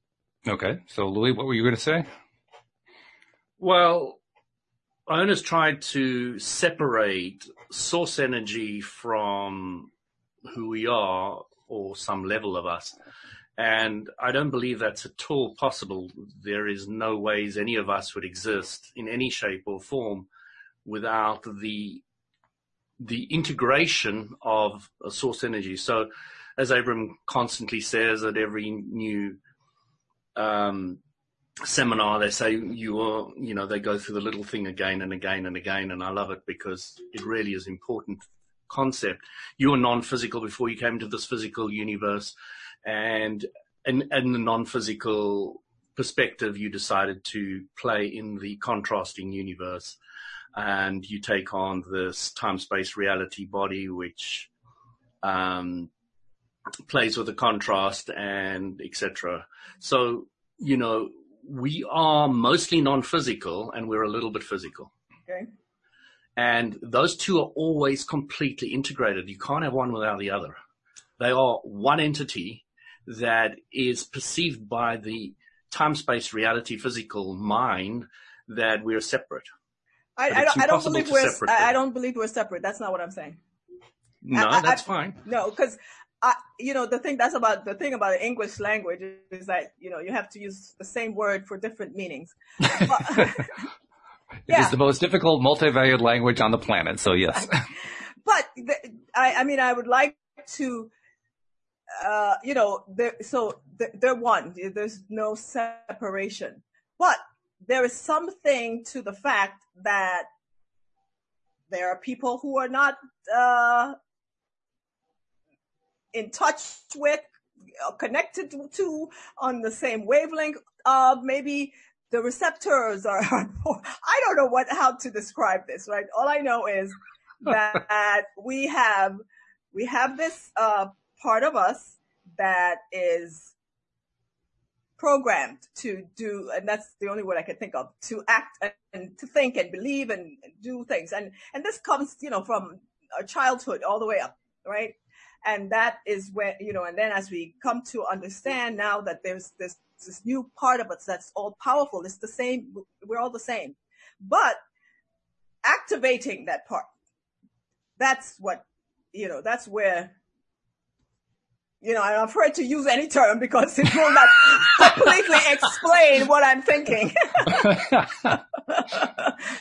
Okay. So Louis, what were you going to say? Well, Ernest tried to separate source energy from who we are or some level of us. And I don't believe that's at all possible. There is no ways any of us would exist in any shape or form without the the integration of a source energy. So, as Abram constantly says at every new um, seminar, they say you are, you know, they go through the little thing again and again and again, and I love it because it really is important concept. You were non-physical before you came to this physical universe and in, in the non-physical perspective, you decided to play in the contrasting universe and you take on this time-space reality body, which um, plays with the contrast and etc. So, you know, we are mostly non-physical and we're a little bit physical. Okay. And those two are always completely integrated. You can't have one without the other. They are one entity that is perceived by the time space reality physical mind that we're separate. I, I, don't, I don't believe we're I, I don't believe we're separate. That's not what I'm saying. No, I, that's fine. No, because I, you know, the thing that's about the thing about the English language is that you know you have to use the same word for different meanings. yeah. It is the most difficult multi-valued language on the planet. So yes. but the, I, I mean, I would like to uh, you know, there so they're one. There's no separation, but there is something to the fact that there are people who are not uh, in touch with, uh, connected to, on the same wavelength. Uh, maybe the receptors are. I don't know what how to describe this. Right. All I know is that we have we have this uh, part of us that is programmed to do, and that's the only word I can think of, to act and to think and believe and do things. And, and this comes, you know, from our childhood all the way up, right? And that is where, you know, and then as we come to understand now that there's this, this new part of us that's all powerful, it's the same, we're all the same. But activating that part, that's what, you know, that's where you know, I'm afraid to use any term because it will not completely explain what I'm thinking.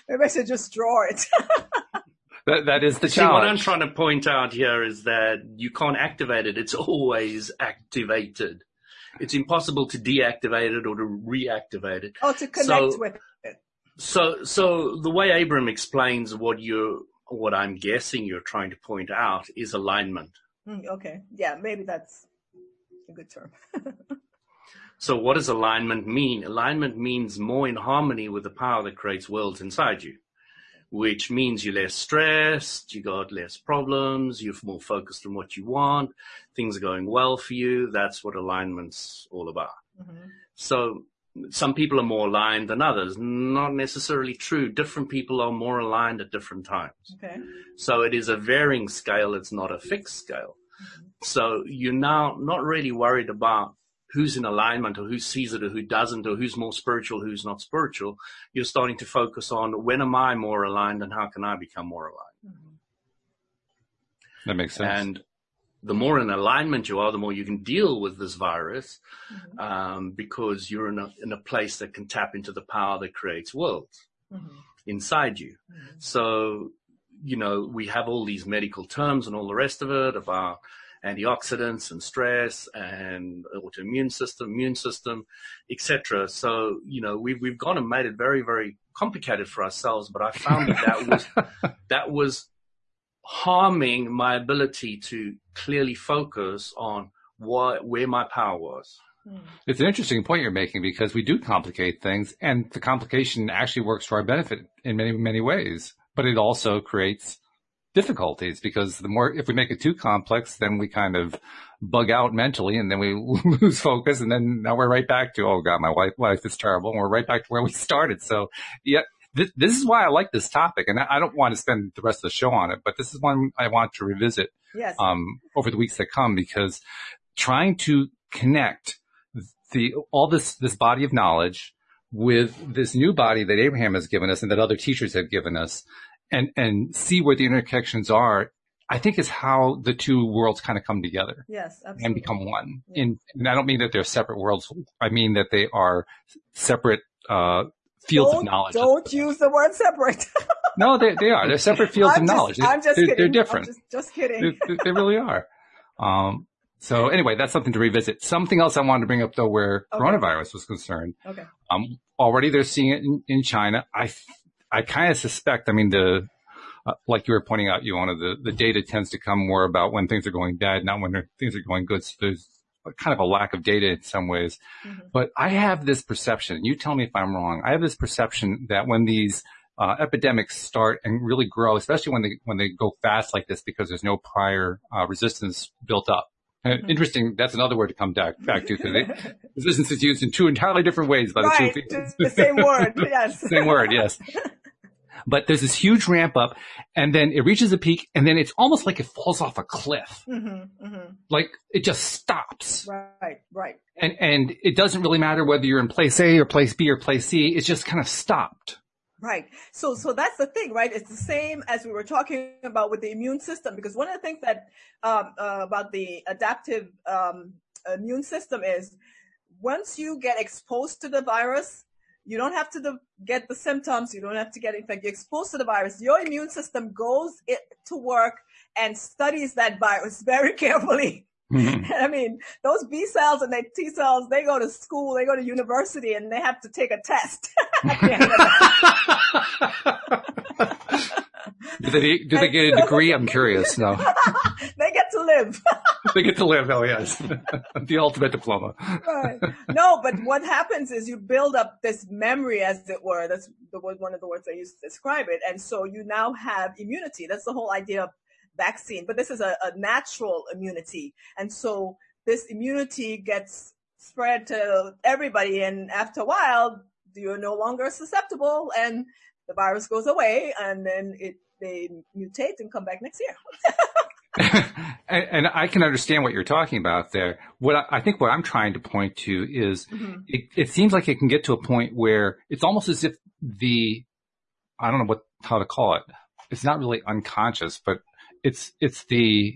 Maybe I should just draw it. that, that is the See, challenge. what I'm trying to point out here is that you can't activate it. It's always activated. It's impossible to deactivate it or to reactivate it. Oh, to connect So- with it. So, so the way Abram explains what you, what I'm guessing you're trying to point out is alignment. Mm, okay. Yeah, maybe that's a good term. So what does alignment mean? Alignment means more in harmony with the power that creates worlds inside you, which means you're less stressed, you got less problems, you're more focused on what you want, things are going well for you. That's what alignment's all about. Mhm. So some people are more aligned than others. Not necessarily true. Different people are more aligned at different times. Okay. So it is a varying scale. It's not a fixed scale. So you're now not really worried about who's in alignment or who sees it or who doesn't or who's more spiritual, who's not spiritual. You're starting to focus on when am I more aligned and how can I become more aligned? Mhm. that makes sense. And the more in alignment you are, the more you can deal with this virus Mhm. um, because you're in a, in a place that can tap into the power that creates worlds Mhm. inside you. Mhm. So, you know, we have all these medical terms and all the rest of it about antioxidants and stress and autoimmune system, immune system, etc. So, you know, we've we've gone and made it very, very complicated for ourselves. But I found that that was that was harming my ability to clearly focus on what where my power was. Mhm. It's an interesting point you're making because we do complicate things and the complication actually works to our benefit in many, many ways, but it also creates difficulties because the more, if we make it too complex, then we kind of bug out mentally and then we lose focus and then now we're right back to, oh God, my wife life is terrible. And we're right back to where we started. So yeah, this, this is why I like this topic and I I don't want to spend the rest of the show on it, but this is one I want to revisit Yes. um, over the weeks that come because trying to connect the all this this body of knowledge with this new body that Abraham has given us and that other teachers have given us and and see where the interconnections are I think is how the two worlds kind of come together yes. Absolutely. and become one Yeah. in and I don't mean that they're separate worlds I mean that they are separate uh fields don't, of knowledge Don't use the word separate. no they they are they're separate fields I'm of just- knowledge I'm just they're, kidding. they're I'm different just, just kidding. they, they really are. Um, so anyway, that's something to revisit. Something else I wanted to bring up though, where Okay. coronavirus was concerned. Okay. Um, already they're seeing it in, in China. I, I kind of suspect, I mean, the, uh, like you were pointing out, you wanted the, the data tends to come more about when things are going bad, not when things are going good. So there's kind of a lack of data in some ways. Mhm. But I have this perception, you tell me if I'm wrong. I have this perception that when these uh, epidemics start and really grow, especially when they when they go fast like this because there's no prior uh, resistance built up. And Mhm. Interesting. That's another word to come back, back to because resistance is used in two entirely different ways by the two people. the same word. Yes. Same word, yes. But there's this huge ramp up, and then it reaches a peak, and then it's almost like it falls off a cliff. Mm-hmm, mm-hmm. Like it just stops, Right. Right. and and it doesn't really matter whether you're in place A or place B or place C. It's just kind of stopped. Right. So, so that's the thing, right? It's the same as we were talking about with the immune system, because one of the things that um, uh, about the adaptive um, immune system is once you get exposed to the virus, you don't have to the, get the symptoms. You don't have to get infected. You're exposed to the virus. Your immune system goes it, to work and studies that virus very carefully. Mm-hmm. I mean, those B cells and their T cells, they go to school, they go to university, and they have to take a test. at the end of it. do they do they get a degree? I'm curious. No, they get to live. they get to live. Oh yes, the ultimate diploma. right. No, but what happens is you build up this memory, as it were. That's the word, one of the words I used to describe it. And so you now have immunity. That's the whole idea of vaccine. But this is a, a natural immunity. And so this immunity gets spread to everybody. And after a while, you're no longer susceptible and the virus goes away and then it, they mutate and come back next year. and, and I can understand what you're talking about there. What I, I think what I'm trying to point to is Mhm. it, it seems like it can get to a point where it's almost as if the I don't know what how to call it. It's not really unconscious, but it's it's the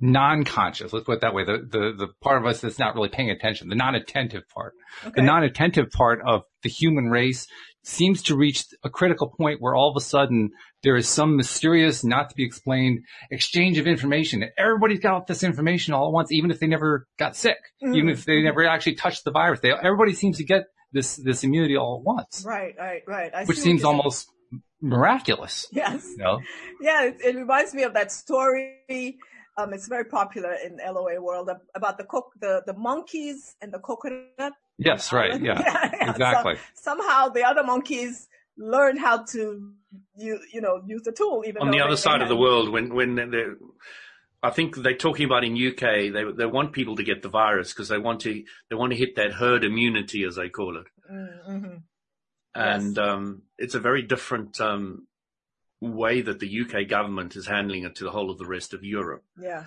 non-conscious. Let's put it that way. The the the part of us that's not really paying attention, the non-attentive part, Okay. the non-attentive part of the human race seems to reach a critical point where all of a sudden there is some mysterious, not to be explained exchange of information. Everybody's got this information all at once, even if they never got sick, mm. even if they never actually touched the virus. They, everybody seems to get this, this immunity all at once. Right, right, right. I which seems almost miraculous. Yes. You know? Yeah, it, it, reminds me of that story. Um, it's very popular in LOA world about the cook, the, the monkeys and the coconut. Yes, right. Yeah, yeah, yeah. exactly. So, somehow the other monkeys learned how to you you know use the tool even on the other side of the world when when they're I think they're talking about in UK. They they want people to get the virus because they want to they want to hit that herd immunity as they call it. Mm-hmm. And yes. um, it's a very different um, way that the UK government is handling it to the whole of the rest of Europe. Yeah.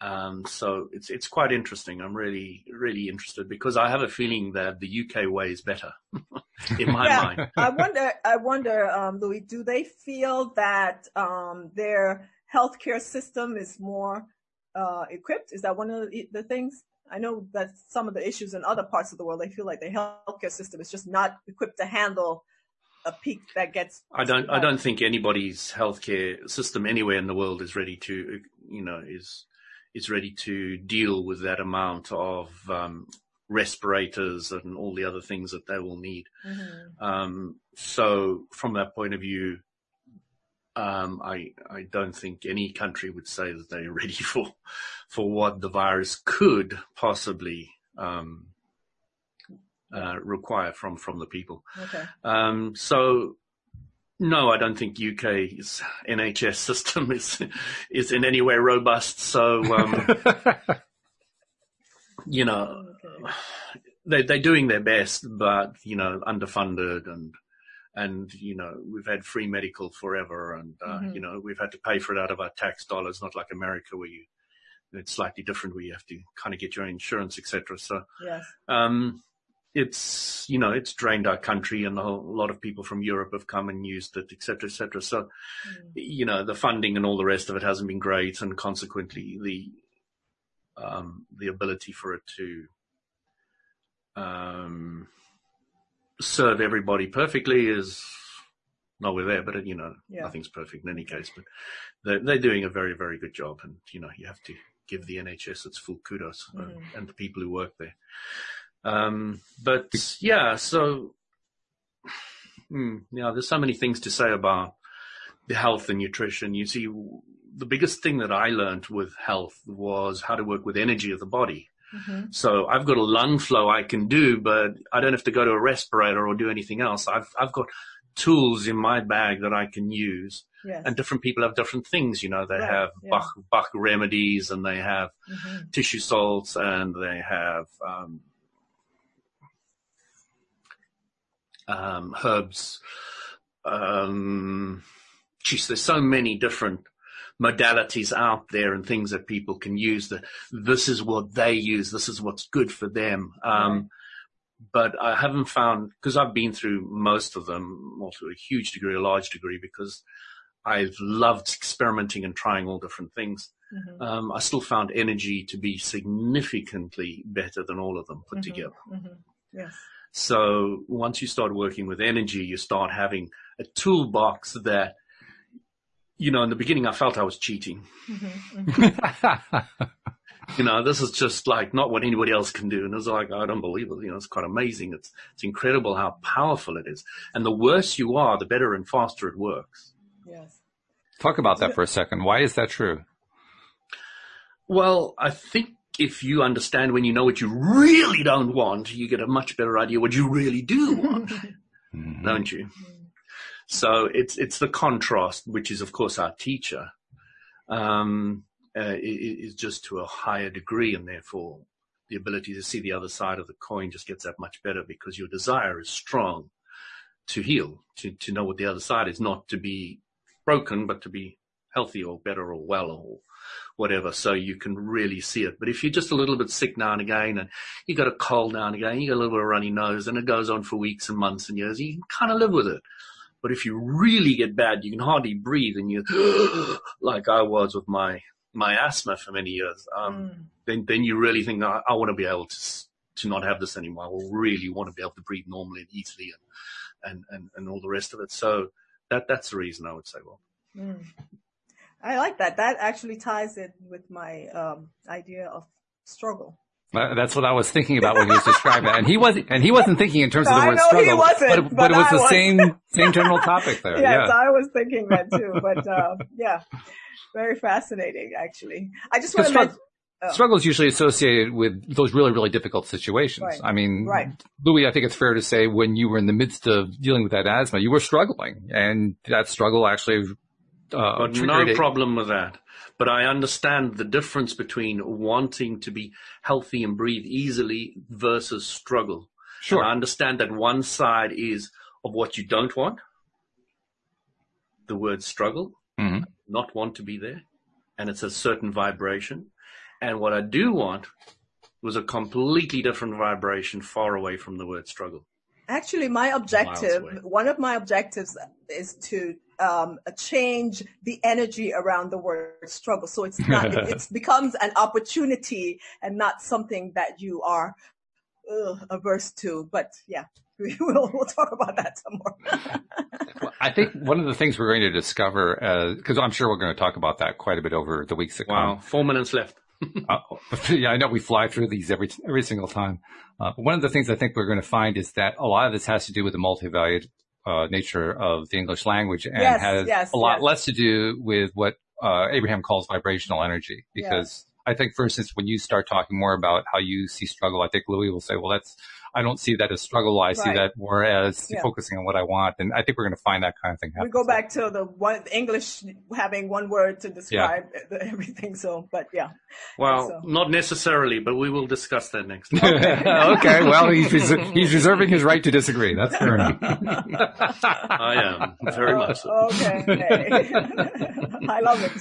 Um, so it's it's quite interesting. I'm really really interested because I have a feeling that the UK way is better in my yeah. mind. I wonder I wonder, um, Louis, do they feel that um, their healthcare system is more uh, equipped? Is that one of the, the things? I know that some of the issues in other parts of the world, they feel like the healthcare system is just not equipped to handle a peak that gets. I don't. I don't think anybody's healthcare system anywhere in the world is ready to, you know, is is ready to deal with that amount of um, respirators and all the other things that they will need. Mm-hmm. Um, so from that point of view, um, I I don't think any country would say that they're ready for for what the virus could possibly um, uh, require from from the people. Okay. Um, so no, I don't think UK's NHS system is is in any way robust. So, um, you know, okay. they they're doing their best, but you know, underfunded and and you know, we've had free medical forever, and uh, mm-hmm. you know, we've had to pay for it out of our tax dollars, not like America where you it's slightly different where you have to kind of get your insurance, etc. So, yes. um, it's you know it's drained our country and a, whole, a lot of people from Europe have come and used it, etc., etc. So, mm. you know, the funding and all the rest of it hasn't been great, and consequently, the um, the ability for it to um, serve everybody perfectly is nowhere there. But you know, yeah. nothing's perfect in any case. But they're, they're doing a very, very good job, and you know, you have to give the NHS its full kudos mm. and the people who work there. Um, but yeah, so hmm, yeah, there's so many things to say about the health and nutrition. You see, the biggest thing that I learned with health was how to work with energy of the body. Mm-hmm. So I've got a lung flow I can do, but I don't have to go to a respirator or do anything else. I've I've got tools in my bag that I can use. Yes. And different people have different things, you know, they right. have yeah. Bach, Bach remedies and they have mm-hmm. tissue salts and they have, um, um, herbs. Um, geez, there's so many different modalities out there and things that people can use that this is what they use. This is what's good for them. Um. But I haven't found, because I've been through most of them, or to a huge degree, a large degree, because I've loved experimenting and trying all different things. Mm-hmm. Um, I still found energy to be significantly better than all of them put mm-hmm. together. Mm-hmm. Yes. So once you start working with energy, you start having a toolbox that, you know, in the beginning I felt I was cheating. Mm-hmm, mm-hmm. you know, this is just like not what anybody else can do. And it's like, I don't believe it. You know, it's quite amazing. It's, it's incredible how powerful it is. And the worse you are, the better and faster it works. Yes. Talk about that for a second. Why is that true? Well, I think if you understand when you know what you really don't want, you get a much better idea what you really do want, mm-hmm. don't you? So it's it's the contrast, which is of course our teacher, um, uh, is just to a higher degree, and therefore the ability to see the other side of the coin just gets that much better because your desire is strong to heal, to to know what the other side is, not to be broken, but to be healthy or better or well or whatever, so you can really see it. But if you're just a little bit sick now and again, and you got a cold now and again, you got a little bit of runny nose, and it goes on for weeks and months and years, you can kind of live with it. But if you really get bad, you can hardly breathe, and you, like I was with my my asthma for many years, um, mm. then then you really think, I, I want to be able to to not have this anymore. I really want to be able to breathe normally and easily and and, and, and all the rest of it. So that, that's the reason I would say, well. Mm. I like that. That actually ties in with my um, idea of struggle. Uh, that's what I was thinking about when he was describing it. And he wasn't, and he wasn't thinking in terms of the word struggle. He wasn't, but, but, but it was I the was. same, same general topic there. yes, yeah. I was thinking that too. But, uh, yeah, very fascinating actually. I just want to mention, Oh. Struggle is usually associated with those really, really difficult situations. Right. I mean, right. Louis, I think it's fair to say when you were in the midst of dealing with that asthma, you were struggling and that struggle actually, uh, no problem with that. But I understand the difference between wanting to be healthy and breathe easily versus struggle. Sure. And I understand that one side is of what you don't want. The word struggle, mm-hmm. not want to be there. And it's a certain vibration and what I do want was a completely different vibration far away from the word struggle. Actually, my objective, one of my objectives is to um, change the energy around the word struggle. So it's not, it, it becomes an opportunity and not something that you are ugh, averse to. But yeah, we will, we'll talk about that some more. well, I think one of the things we're going to discover, because uh, I'm sure we're going to talk about that quite a bit over the weeks to come. Wow, four minutes left uh, yeah, I know we fly through these every every single time. Uh, but one of the things I think we're going to find is that a lot of this has to do with the multi-valued uh, nature of the English language and yes, has yes, a lot yes. less to do with what uh, Abraham calls vibrational energy. Because I think, for instance, when you start talking more about how you see struggle, I think Louis will say, well, that's, I don't see that as struggle. I right. see that more as yeah. focusing on what I want. And I think we're going to find that kind of thing happen. We go back to the one English having one word to describe yeah. everything. So, but yeah. Well, so. not necessarily, but we will discuss that next. Okay. okay. Well, he's, res- he's reserving his right to disagree. That's fair enough. I am very much so. Okay. I love it.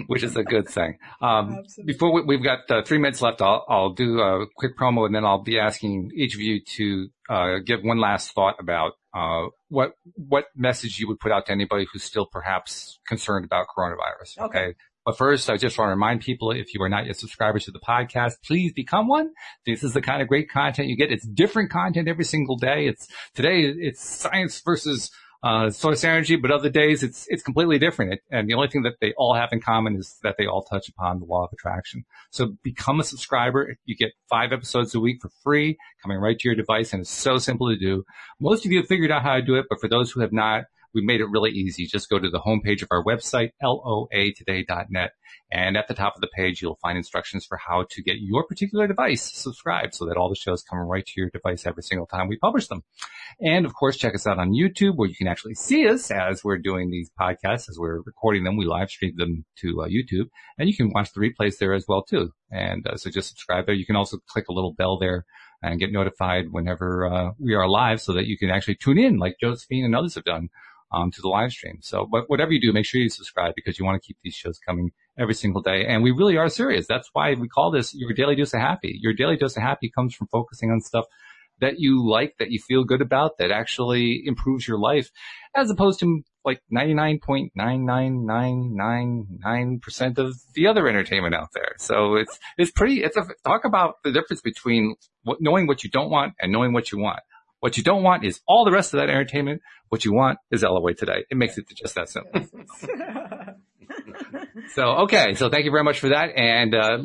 which is a good thing. Um, before we, have got uh, three minutes left, I'll, I'll, do a quick promo and then I'll be asking each of you to uh, give one last thought about uh, what what message you would put out to anybody who's still perhaps concerned about coronavirus. Okay. okay? But first, I just want to remind people, if you are not yet subscribers to the podcast, please become one. This is the kind of great content you get. It's different content every single day. It's today, it's science versus uh, source energy, but other days it's, it's completely different. It, and the only thing that they all have in common is that they all touch upon the law of attraction. So become a subscriber. You get five episodes a week for free coming right to your device. And it's so simple to do. Most of you have figured out how to do it, but for those who have not, we made it really easy. Just go to the homepage of our website, loatoday.net. And at the top of the page, you'll find instructions for how to get your particular device subscribed so that all the shows come right to your device every single time we publish them. And of course, check us out on YouTube where you can actually see us as we're doing these podcasts, as we're recording them. We live stream them to uh, YouTube and you can watch the replays there as well too. And uh, so just subscribe there. You can also click a little bell there and get notified whenever uh, we are live so that you can actually tune in like Josephine and others have done um, to the live stream. So, but whatever you do, make sure you subscribe because you want to keep these shows coming every single day. And we really are serious. That's why we call this your daily dose of happy. Your daily dose of happy comes from focusing on stuff that you like, that you feel good about, that actually improves your life, as opposed to like 99.99999% of the other entertainment out there. So it's, it's pretty, it's a, talk about the difference between what, knowing what you don't want and knowing what you want. What you don't want is all the rest of that entertainment. What you want is LOA today. It makes it just that simple. so, okay. So thank you very much for that. And, uh,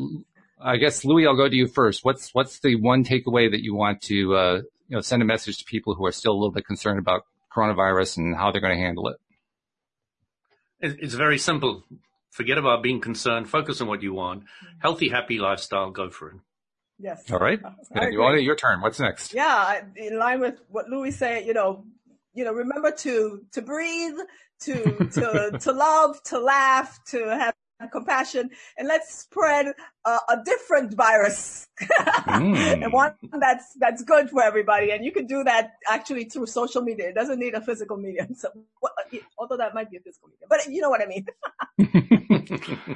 I guess Louis, I'll go to you first. What's, what's the one takeaway that you want to, uh, you know, send a message to people who are still a little bit concerned about coronavirus and how they're going to handle it? It's very simple. Forget about being concerned. Focus on what you want. Healthy, happy lifestyle. Go for it. Yes. All right. You want it? Your turn. What's next? Yeah, in line with what Louis said, you know, you know, remember to to breathe, to to to love, to laugh, to have compassion, and let's spread uh, a different virus, mm. and one that's that's good for everybody. And you can do that actually through social media. It doesn't need a physical medium. So, although that might be a physical medium, but you know what I mean.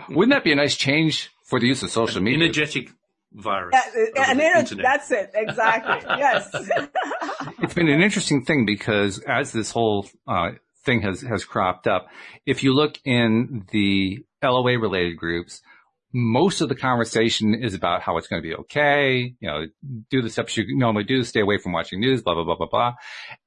Wouldn't that be a nice change for the use of social media? Energetic virus. Yeah, and internet. that's it. Exactly. yes. it's been an interesting thing because as this whole uh, thing has, has cropped up, if you look in the LOA related groups, most of the conversation is about how it's going to be okay. You know, do the steps you normally do, stay away from watching news, blah, blah, blah, blah, blah.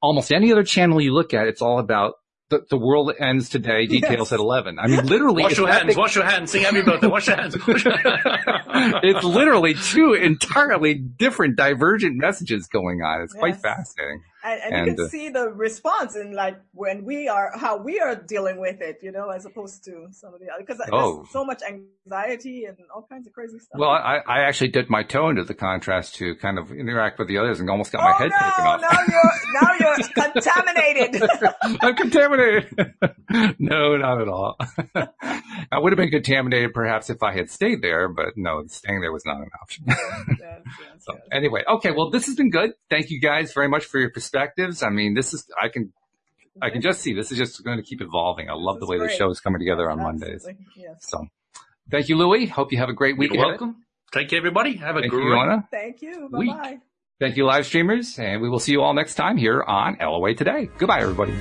Almost any other channel you look at, it's all about the, the world ends today, details yes. at 11. I mean, literally. Wash your hands, big... wash your hands, sing happy birthday, wash your hands. it's literally two entirely different divergent messages going on. It's yes. quite fascinating. And, and, and you can uh, see the response in like when we are, how we are dealing with it, you know, as opposed to some of the other, because oh. there's so much anxiety and all kinds of crazy stuff. Well, I, I actually dipped my toe into the contrast to kind of interact with the others and almost got oh, my head no, taken off. Now you're, now you're contaminated. I'm contaminated. no, not at all. I would have been contaminated perhaps if I had stayed there, but no, staying there was not an option. yes, yes, so, yes. Anyway, okay, well, this has been good. Thank you guys very much for your perspective perspectives. I mean, this is, I can, I can just see this is just going to keep evolving. I love the way great. the show is coming together on Mondays. Yes. So thank you, Louie. Hope you have a great week. You're welcome. Thank you, everybody. Have a thank great you, Thank you. Bye bye. Thank you, live streamers. And we will see you all next time here on LOA Today. Goodbye, everybody.